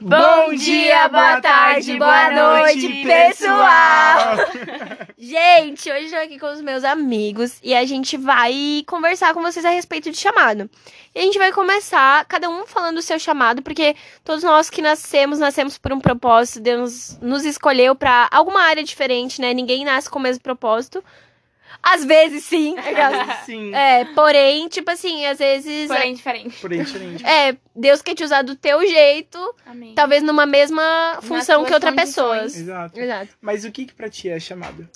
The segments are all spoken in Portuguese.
Bom dia, boa tarde, boa noite, pessoal! gente, hoje eu estou aqui com os meus amigos e a gente vai conversar com vocês a respeito de chamado. E a gente vai começar, cada um falando o seu chamado, porque todos nós que nascemos, nascemos por um propósito, Deus nos escolheu para alguma área diferente, né? Ninguém nasce com o mesmo propósito. Às vezes sim. Sim. É, porém, tipo assim, às vezes. Porém diferente. Porém, diferente. É, Deus quer te usar do teu jeito, Amém. talvez numa mesma função que outra pessoa. Exato. Exato. Mas o que que pra ti é chamado?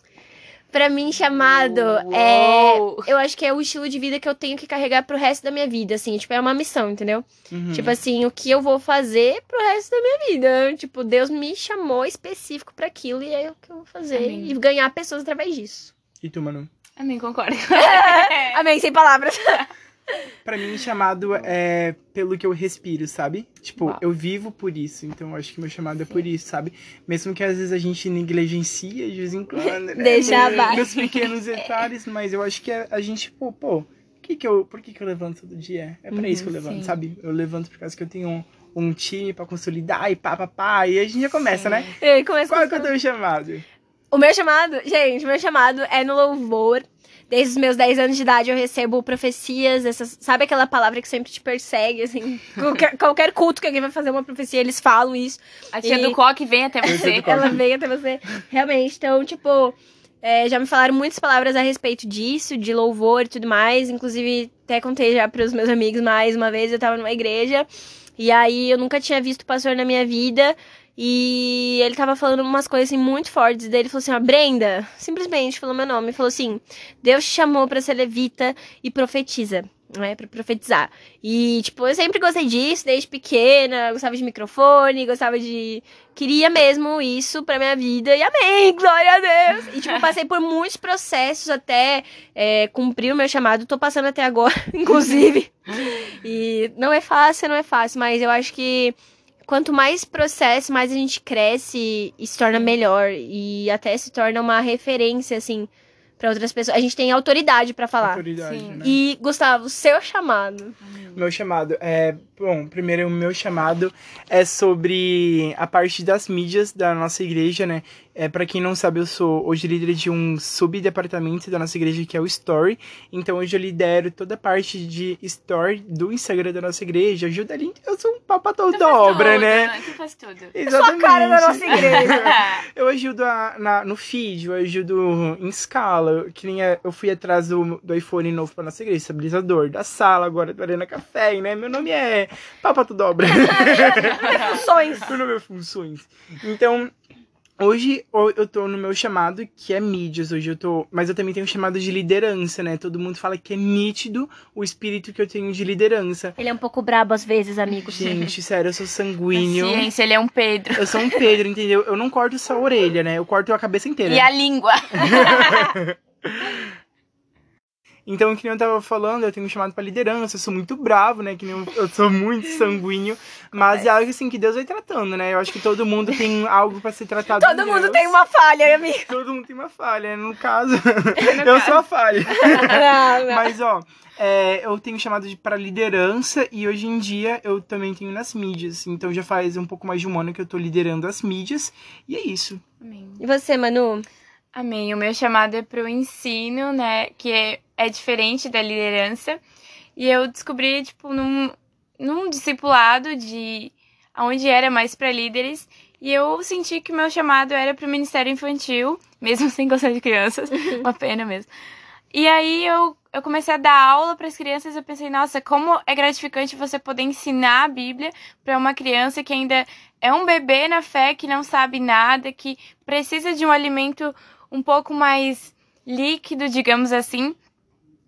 Pra mim, chamado é. Eu acho que é o estilo de vida que eu tenho que carregar pro resto da minha vida, assim. Tipo, é uma missão, entendeu? Uhum. Tipo assim, o que eu vou fazer pro resto da minha vida. Tipo, Deus me chamou específico pra aquilo e é o que eu vou fazer. Amém. E ganhar pessoas através disso. E tu, Manu? Amém, concordo. Amém, sem palavras. Pra mim, chamado é pelo que eu respiro, sabe? Tipo, Uau. eu vivo por isso, então eu acho que meu chamado é por isso, sabe? Mesmo que às vezes a gente negligencia de vez em quando, né? Deixa abaixo. Nos pequenos detalhes, mas eu acho que a, a gente, pô, pô, que que eu, por que que eu levanto todo dia? É pra isso que eu levanto, sim. sabe? Eu levanto por causa que eu tenho um, um time pra consolidar e pá, pá, pá, e a gente já começa, né? E aí, começa Qual é é o teu chamado? O meu chamado, gente, o meu chamado é no louvor. Desde os meus 10 anos de idade eu recebo profecias, essas, sabe aquela palavra que sempre te persegue, assim? Qualquer, qualquer culto que alguém vai fazer uma profecia, eles falam isso. A tia E- do coque vem até você. Ela veio até você. Realmente, então, tipo, é, já me falaram muitas palavras a respeito disso, de louvor e tudo mais. Inclusive, até contei já pros meus amigos mais uma vez, eu tava numa igreja. E aí eu nunca tinha visto pastor na minha vida. E ele tava falando umas coisas assim muito fortes. Daí ele falou assim: ó, Brenda, simplesmente falou meu nome. Falou assim: Deus te chamou pra ser levita e profetiza. Não é? Pra profetizar. E, tipo, eu sempre gostei disso, desde pequena. Gostava de microfone, gostava de. Queria mesmo isso pra minha vida. E amém! Glória a Deus! E, tipo, passei por muitos processos até é, cumprir o meu chamado. Tô passando até agora, inclusive. E não é fácil, não é fácil, mas eu acho que quanto mais processo, mais a gente cresce e se torna melhor. E até se torna uma referência, assim, pra outras pessoas. A gente tem autoridade pra falar. Autoridade, Sim. né? E, Gustavo, seu chamado. Meu chamado é. Bom, primeiro o meu chamado é sobre a parte das mídias da nossa igreja, né? É, para quem não sabe, eu sou hoje líder de um subdepartamento da nossa igreja que é o Story. Então hoje eu lidero toda a parte de Story do Instagram da nossa igreja. Ajuda ali. Eu sou um papatou da obra, né? Tu faz tudo. Exatamente. cara da nossa igreja. Eu ajudo a- na- no feed, eu ajudo em escala. Que nem a- eu fui atrás do, do iPhone novo pra nossa igreja, estabilizador, da sala agora, do Arena Café, né? Meu nome é Papato Dobra. Funções. Meu nome é Funções. Então, hoje eu tô no meu chamado, que é mídias. Hoje eu tô. Mas eu também tenho um chamado de liderança, né? Todo mundo fala que é nítido o espírito que eu tenho de liderança. Ele é um pouco brabo às vezes, amigos. Gente, sério, eu sou sanguíneo. Ciência, ele é um Pedro. Eu sou um Pedro, entendeu? Eu não corto só a orelha, né? Eu corto a cabeça inteira. E a língua. Então, que nem eu tava falando, eu tenho um chamado pra liderança, eu sou muito bravo, né? Que nem eu, eu sou muito sanguíneo. Mas é algo assim que Deus vai tratando, né? Eu acho que todo mundo tem algo pra ser tratado. Todo mundo Deus. tem uma falha, amigo. Todo mundo tem uma falha. No caso, eu sou a falha. Não, não. Mas, ó, é, eu tenho chamado de pra liderança e hoje em dia eu também tenho nas mídias. Então já faz um pouco mais de um ano que eu tô liderando as mídias. E é isso. Amém. E você, Manu? Amém. O meu chamado é pro ensino, né? Que é, é diferente da liderança. E eu descobri, tipo, num, num discipulado de onde era mais para líderes. E eu senti que o meu chamado era pro Ministério Infantil, mesmo sem gostar de crianças. Uma pena mesmo. E aí eu, eu comecei a dar aula para as crianças. Eu pensei, nossa, como é gratificante você poder ensinar a Bíblia para uma criança que ainda é um bebê na fé, que não sabe nada, que precisa de um alimento um pouco mais líquido, digamos assim.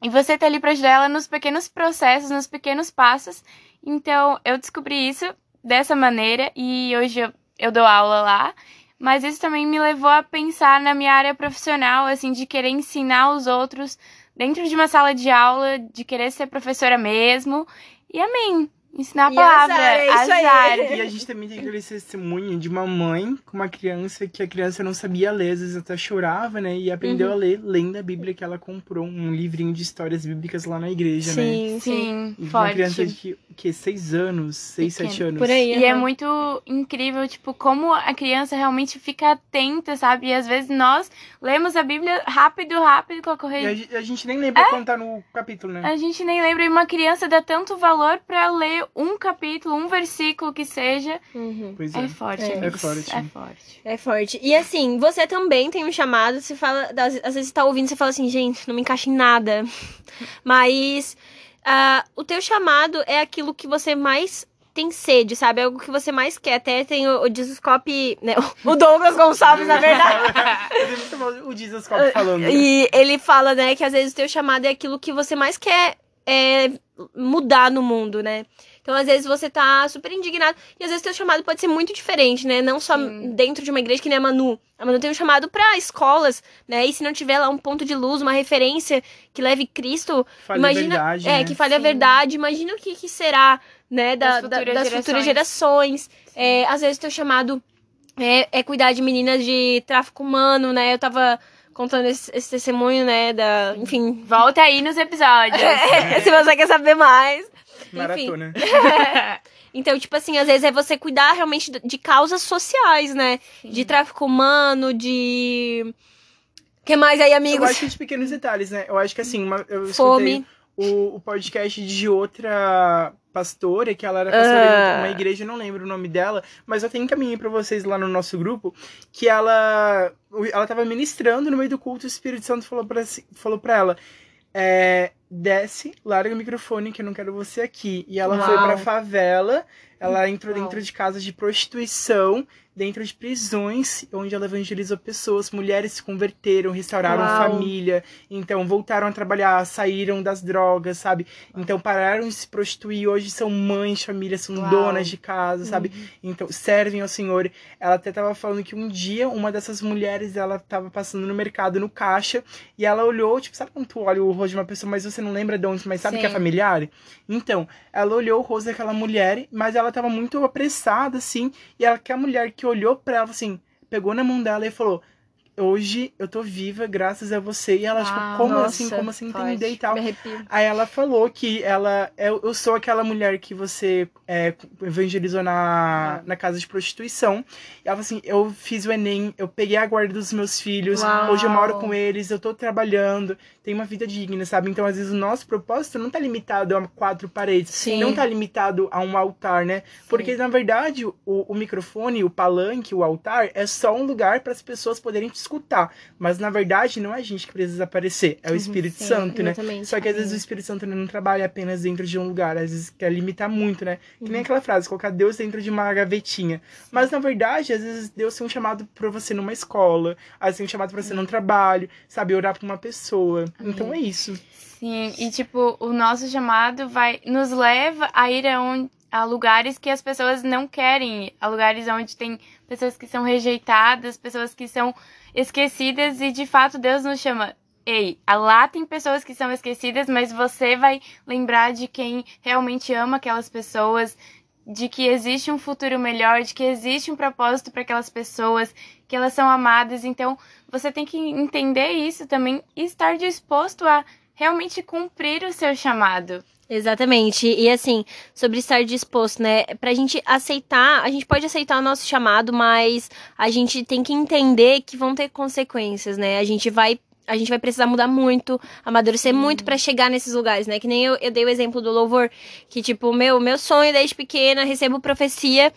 E você tá ali para ajudar ela nos pequenos processos, nos pequenos passos. Então, eu descobri isso dessa maneira e hoje eu, eu dou aula lá. Mas isso também me levou a pensar na minha área profissional, assim, de querer ensinar os outros dentro de uma sala de aula, de querer ser professora mesmo. E amém. Ensinar a E palavra. azar, é isso aí. E a gente também tem aquele testemunho de uma mãe com uma criança que a criança não sabia ler, às vezes até chorava, né? E aprendeu Uhum. a ler lendo a Bíblia que ela comprou, um livrinho de histórias bíblicas lá na igreja, né? Sim, sim. Sim, E uma forte. criança que o quê? Seis anos, seis, Pequeno. sete anos. Por aí. E é muito incrível, tipo, como a criança realmente fica atenta, sabe? E às vezes nós lemos a Bíblia rápido, rápido com a E a, a gente nem lembra quando tá no capítulo, né? A gente nem lembra, e uma criança dá tanto valor pra ler um capítulo, um versículo que seja. Uhum. Pois é. É forte, É. É forte. É forte. É forte. E assim, você também tem um chamado, você fala, às às vezes você tá ouvindo, você fala assim, gente, não me encaixa em nada. Mas ah, o teu chamado é aquilo que você mais tem sede, sabe? É algo que você mais quer. Até tem o, o Discoscope, né? O Douglas Gonçalves, na verdade. O Jesus Cop falando. E ele fala, né, que às vezes o teu chamado é aquilo que você mais quer é, mudar no mundo, né? Então, às vezes, você tá super indignado. E às vezes teu chamado pode ser muito diferente, né? Não só Sim. dentro de uma igreja que nem a Manu. A Manu tem um chamado pra escolas, né? E se não tiver lá um ponto de luz, uma referência que leve Cristo, Fale imagina. a verdade, é, né? que fale a Sim. verdade. Imagina o que, que será, né? Da, Das da- futuras das gerações. futuras gerações. É, às vezes teu chamado é, é cuidar de meninas de tráfico humano, né? Eu tava contando esse, esse testemunho, né? Da, enfim. Volta aí nos episódios. se você quer saber mais. Maratona. Então, tipo assim, às vezes é você cuidar realmente de- causas sociais, né? De tráfico humano, de. que mais aí, Eu amigos? acho que de pequenos detalhes, né? Eu acho que assim, uma, eu escutei Fome. o, o podcast de outra pastora, que ela era pastora Ah. de uma igreja, eu não lembro o nome dela, mas eu tenho encaminhei pra vocês lá no nosso grupo, que ela ela tava ministrando no meio do culto, o Espírito Santo falou pra, si- falou pra ela, é, desce, larga o microfone que eu não quero você aqui. E ela foi Uau. pra favela, ela entrou Uau. dentro de casas de prostituição, dentro de prisões, onde ela evangelizou pessoas, mulheres se converteram, restauraram Uau. família, então voltaram a trabalhar, saíram das drogas, sabe? Então pararam de se prostituir, hoje são mães de família, são Uau. donas de casa, sabe? Então servem ao Senhor. Ela até tava falando que um dia uma dessas mulheres, ela tava passando no mercado, no caixa, e ela olhou, tipo, sabe quando tu olha o rosto de uma pessoa, mas você não lembra de onde, mas sabe que é Sim. familiar? Então, ela olhou o rosto daquela mulher, mas ela tava muito apressada, assim, e ela, que a mulher que olhou pra ela, assim, pegou na mão dela e falou: Hoje eu tô viva graças a você. E ela, Uau, tipo, como Nossa, assim? Como assim entender e tal? Aí ela falou que ela. Eu, eu sou aquela mulher que você é, evangelizou na, na casa de prostituição. E ela falou assim: eu fiz o Enem, eu peguei a guarda dos meus filhos, Uau. hoje eu moro com eles, eu tô trabalhando, tenho uma vida digna, sabe? Então, às vezes, o nosso propósito não tá limitado a quatro paredes. Sim. Não tá limitado a um altar, né? Porque, na verdade, o, o microfone, o palanque, o altar é só um lugar para as pessoas poderem escutar. Mas, na verdade, não é a gente que precisa aparecer, é o Espírito Sim, Santo, né? exatamente. Só que às vezes o Espírito Santo não trabalha apenas dentro de um lugar, às vezes quer limitar muito, né? Que nem aquela frase, colocar Deus dentro de uma gavetinha. Mas na verdade, às vezes Deus tem um chamado pra você numa escola, às vezes tem um chamado pra você num trabalho, sabe? Orar pra uma pessoa. Então é isso. Sim, e tipo, o nosso chamado vai nos leva a ir a, onde, a lugares que as pessoas não querem ir, a lugares onde tem pessoas que são rejeitadas, pessoas que são esquecidas e de fato Deus nos chama. Ei, lá tem pessoas que são esquecidas, mas você vai lembrar de quem realmente ama aquelas pessoas, de que existe um futuro melhor, de que existe um propósito para aquelas pessoas, que elas são amadas. Então, você tem que entender isso também e estar disposto a realmente cumprir o seu chamado. Exatamente. E assim, sobre estar disposto, né? Pra gente aceitar, a gente pode aceitar o nosso chamado, mas a gente tem que entender que vão ter consequências, né? A gente vai. A gente vai precisar mudar muito, amadurecer muito pra chegar nesses lugares, né? Que nem eu, eu dei o exemplo do louvor, que, tipo, meu, meu sonho desde pequena, recebo profecia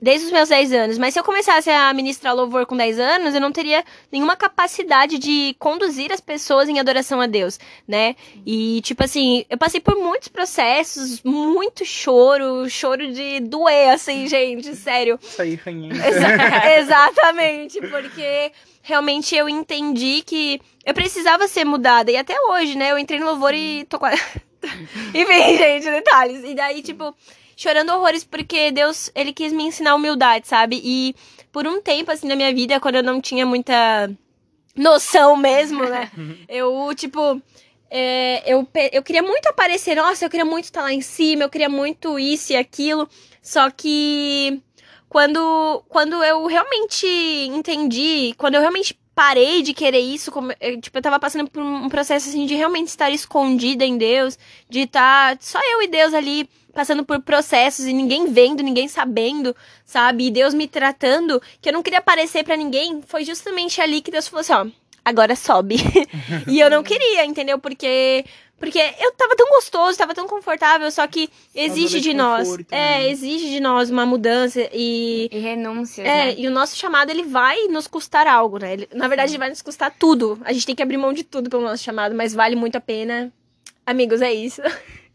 desde os meus 10 anos. Mas se eu começasse a ministrar louvor com 10 anos, eu não teria nenhuma capacidade de conduzir as pessoas em adoração a Deus, né? E, tipo assim, eu passei por muitos processos, muito choro, choro de doer, assim, gente, sério. Sair ranhendo. Exa- exatamente, porque realmente eu entendi que eu precisava ser mudada. E até hoje, né? Eu entrei no louvor e tô quase. Enfim, gente, detalhes. E daí, tipo, chorando horrores porque Deus, ele quis me ensinar humildade, sabe? E por um tempo, assim, na minha vida, quando eu não tinha muita noção mesmo, né? eu, tipo. é, eu, eu queria muito aparecer, nossa, eu queria muito estar lá em cima, eu queria muito isso e aquilo. Só que quando, quando eu realmente entendi, quando eu realmente parei de querer isso, como, eu, tipo, eu tava passando por um processo assim de realmente estar escondida em Deus, de estar tá só eu e Deus ali passando por processos e ninguém vendo, ninguém sabendo, sabe? E Deus me tratando, que eu não queria aparecer para ninguém, foi justamente ali que Deus falou assim, ó, agora sobe. e eu não queria, entendeu? Porque porque eu tava tão gostoso, tava tão confortável, só que exige de nós. É, né? exige de nós uma mudança e. E renúncia. É, né? e o nosso chamado, ele vai nos custar algo, né? Ele, na verdade, ele vai nos custar tudo. A gente tem que abrir mão de tudo pelo nosso chamado, mas vale muito a pena. Amigos, é isso.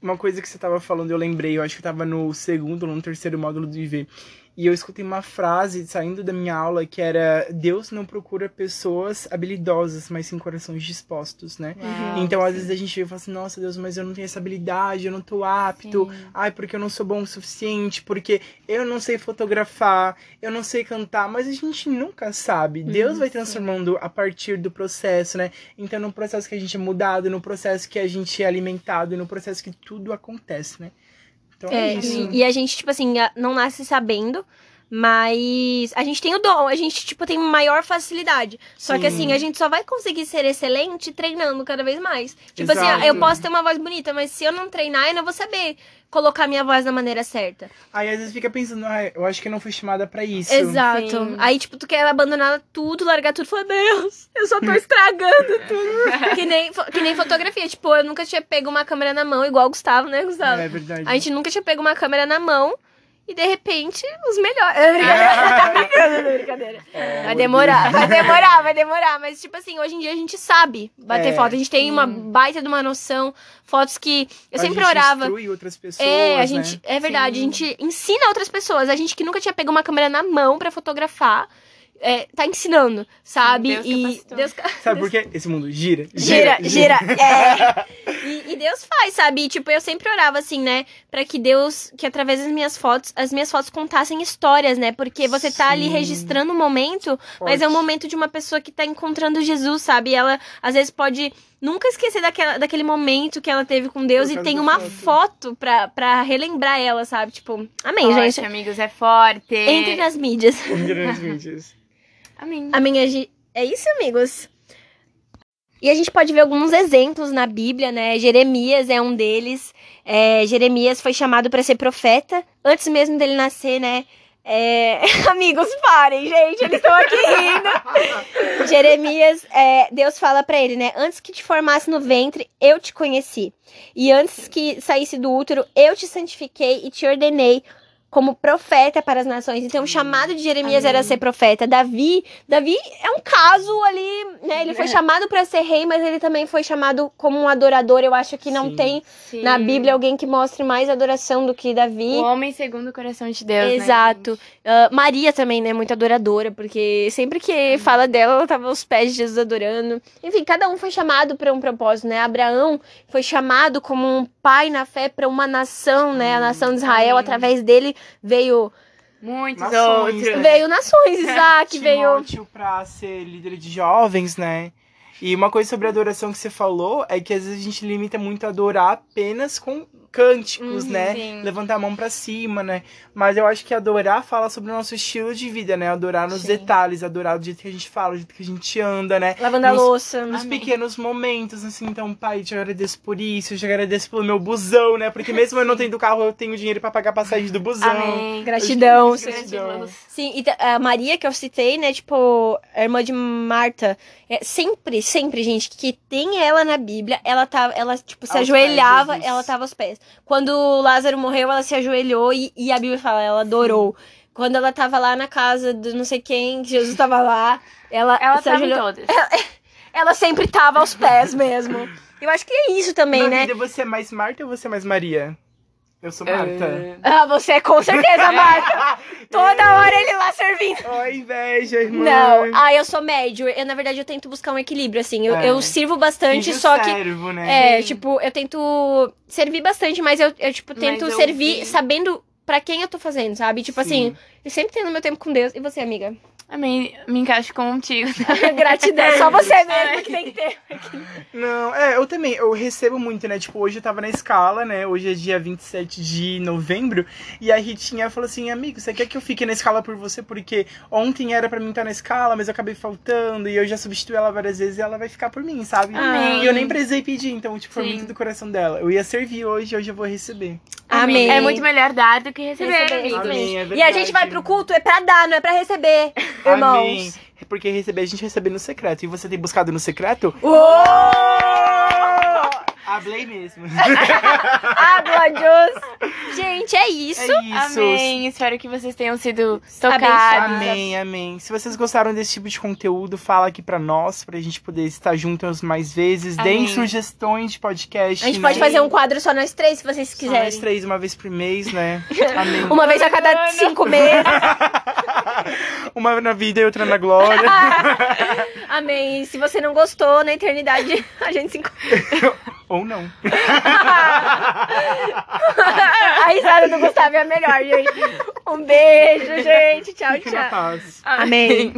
Uma coisa que você tava falando, eu lembrei, eu acho que tava no segundo ou no terceiro módulo do IV. E eu escutei uma frase saindo da minha aula que era: Deus não procura pessoas habilidosas, mas sim corações dispostos, né? Uau, então, sim. às vezes a gente fala assim: Nossa, Deus, mas eu não tenho essa habilidade, eu não tô apto. Sim. Ai, porque eu não sou bom o suficiente, porque eu não sei fotografar, eu não sei cantar. Mas a gente nunca sabe. Deus vai transformando a partir do processo, né? Então, no processo que a gente é mudado, no processo que a gente é alimentado, no processo que tudo acontece, né? Então é, é isso. E, e, a gente, tipo assim, não nasce sabendo, mas a gente tem o dom, a gente, tipo, tem maior facilidade. Só Sim. que assim, a gente só vai conseguir ser excelente treinando cada vez mais. Tipo Exato. assim, eu posso ter uma voz bonita, mas se eu não treinar, eu não vou saber colocar minha voz da maneira certa. Aí às vezes fica pensando, ah, eu acho que eu não fui chamada para isso. Exato. Sim. Aí, tipo, tu quer abandonar tudo, largar tudo, falar, Deus, eu só tô estragando tudo. que, nem, que nem fotografia. Tipo, eu nunca tinha pego uma câmera na mão, igual o Gustavo, né, Gustavo? É verdade. A gente nunca tinha pego uma câmera na mão. E de repente, os melhores. É brincadeira. brincadeira. É, vai demorar, vai demorar, vai demorar. Mas, tipo assim, hoje em dia a gente sabe bater é, foto. A gente tem hum. uma baita de uma noção. Fotos que eu a sempre orava. outras pessoas. É, a gente. Né? É verdade, sim. a gente ensina outras pessoas. A gente que nunca tinha pego uma câmera na mão para fotografar é, tá ensinando, sabe? Deus e Deus Sabe por quê? Esse mundo gira, gira, gira. gira. É. Deus faz, sabe? tipo, eu sempre orava assim, né? Pra que Deus, que através das minhas fotos, as minhas fotos contassem histórias, né? Porque você tá ali registrando um momento, Forte. mas é um momento de uma pessoa que tá encontrando Jesus, sabe? E ela, às vezes, pode nunca esquecer daquela, daquele momento que ela teve com Deus e tem uma foto, foto pra, pra relembrar ela, sabe? Tipo, amém, forte, gente. amigos, é forte. Entre nas mídias. Entre nas mídias. Amém. Amém. É isso, amigos. E a gente pode ver alguns exemplos na Bíblia, né? Jeremias é um deles. É, Jeremias foi chamado para ser profeta antes mesmo dele nascer, né? É... Amigos, parem, gente, eles estão aqui rindo. Jeremias, é, Deus fala para ele, né? Antes que te formasse no ventre, eu te conheci. E antes que saísse do útero, eu te santifiquei e te ordenei como profeta para as nações. Então, o chamado de Jeremias Amém. era ser profeta. Davi, Davi é um caso ali, né? Ele foi é. chamado para ser rei, mas ele também foi chamado como um adorador. Eu acho que não Sim. tem Sim. na Bíblia alguém que mostre mais adoração do que Davi. O homem segundo o coração de Deus. Né, Exato. Né, uh, Maria também, né? Muito adoradora, porque sempre que fala dela, ela tava aos pés de Jesus adorando. Enfim, cada um foi chamado para um propósito, né? Abraão foi chamado como um pai na fé para uma nação, né? A nação de Israel, através dele veio Muitos nações, outros. Veio nações, Isaac veio. Timóteo pra ser líder de jovens, né? E uma coisa sobre a adoração que você falou é que às vezes a gente limita muito a adorar apenas com cânticos, uhum, né? Sim. Levantar a mão para cima, né? Mas eu acho que adorar fala sobre o nosso estilo de vida, né? Adorar nos sim. detalhes, adorar do jeito que a gente fala, do jeito que a gente anda, né? Lavando nos, a louça. Nos Amém. pequenos momentos, assim. Então, pai, eu te agradeço por isso, eu te agradeço pelo meu busão, né? Porque mesmo eu não tendo carro, eu tenho dinheiro para pagar a passagem do busão. Amém. Gratidão. Gratidão. Sim, e a Maria que eu citei, né? Tipo, a irmã de Marta. É, sempre, sempre, gente, que tem ela na Bíblia, ela tava, ela, tipo, se aos ajoelhava, ela tava aos pés. Quando Lázaro morreu, ela se ajoelhou e, e a Bíblia fala, ela adorou. Quando ela tava lá na casa de não sei quem, Jesus tava lá, ela, ela se ajoelhou. todas. Ela, ela, sempre tava aos pés mesmo. Eu acho que é isso também, na né? Vida, você é mais Marta ou você é mais Maria? Eu sou Marta. É... Ah, você é com certeza, Marta. Toda hora ele lá servindo. Oh, inveja, irmã. Não, ah, eu sou médio. Eu, na verdade, eu tento buscar um equilíbrio, assim. Eu, é. eu sirvo bastante, Finge só que. Servo, né? É, tipo, eu tento servir bastante, mas eu, eu tipo, tento mas servir sabendo para quem eu tô fazendo, sabe? Tipo Sim. assim, eu sempre tendo meu tempo com Deus. E você, amiga? Amém. Me encaixo contigo. Gratidão, só você mesmo que tem que ter. Não, é, eu também, eu recebo muito, né? Tipo, hoje eu tava na escala, né? Hoje é dia 27 de novembro. E a Ritinha falou assim: amigo, você quer que eu fique na escala por você? Porque ontem era pra mim estar na escala, mas eu acabei faltando. E eu já substituí ela várias vezes e ela vai ficar por mim, sabe? Amém. E eu nem precisei pedir, então, tipo, foi Sim. muito do coração dela. Eu ia servir hoje, hoje eu vou receber. Amém. É muito melhor dar do que receber, Receber, amigos. Amém, é E a gente vai pro culto é pra dar, não é pra receber, irmãos. Amém. Porque receber, a gente recebe no secreto. E você tem buscado no secreto? Hablei mesmo. Água, Deus. Gente, é isso. É isso. Amém. Espero que vocês tenham sido tocados. Amém, amém. Se vocês gostaram desse tipo de conteúdo, fala aqui pra nós, pra gente poder estar juntos mais vezes. Deem Amém. sugestões de podcast. A gente né? pode fazer um quadro só nós três, se vocês Só quiserem. Nós três, uma vez por mês, né? Amém. Uma vez a cada cinco meses. Uma na vida e outra na glória. Amém. E se você não gostou, na eternidade a gente se encontra. Ou não. A risada do Gustavo é a melhor, gente. Um beijo, gente. Tchau, tchau. Amém.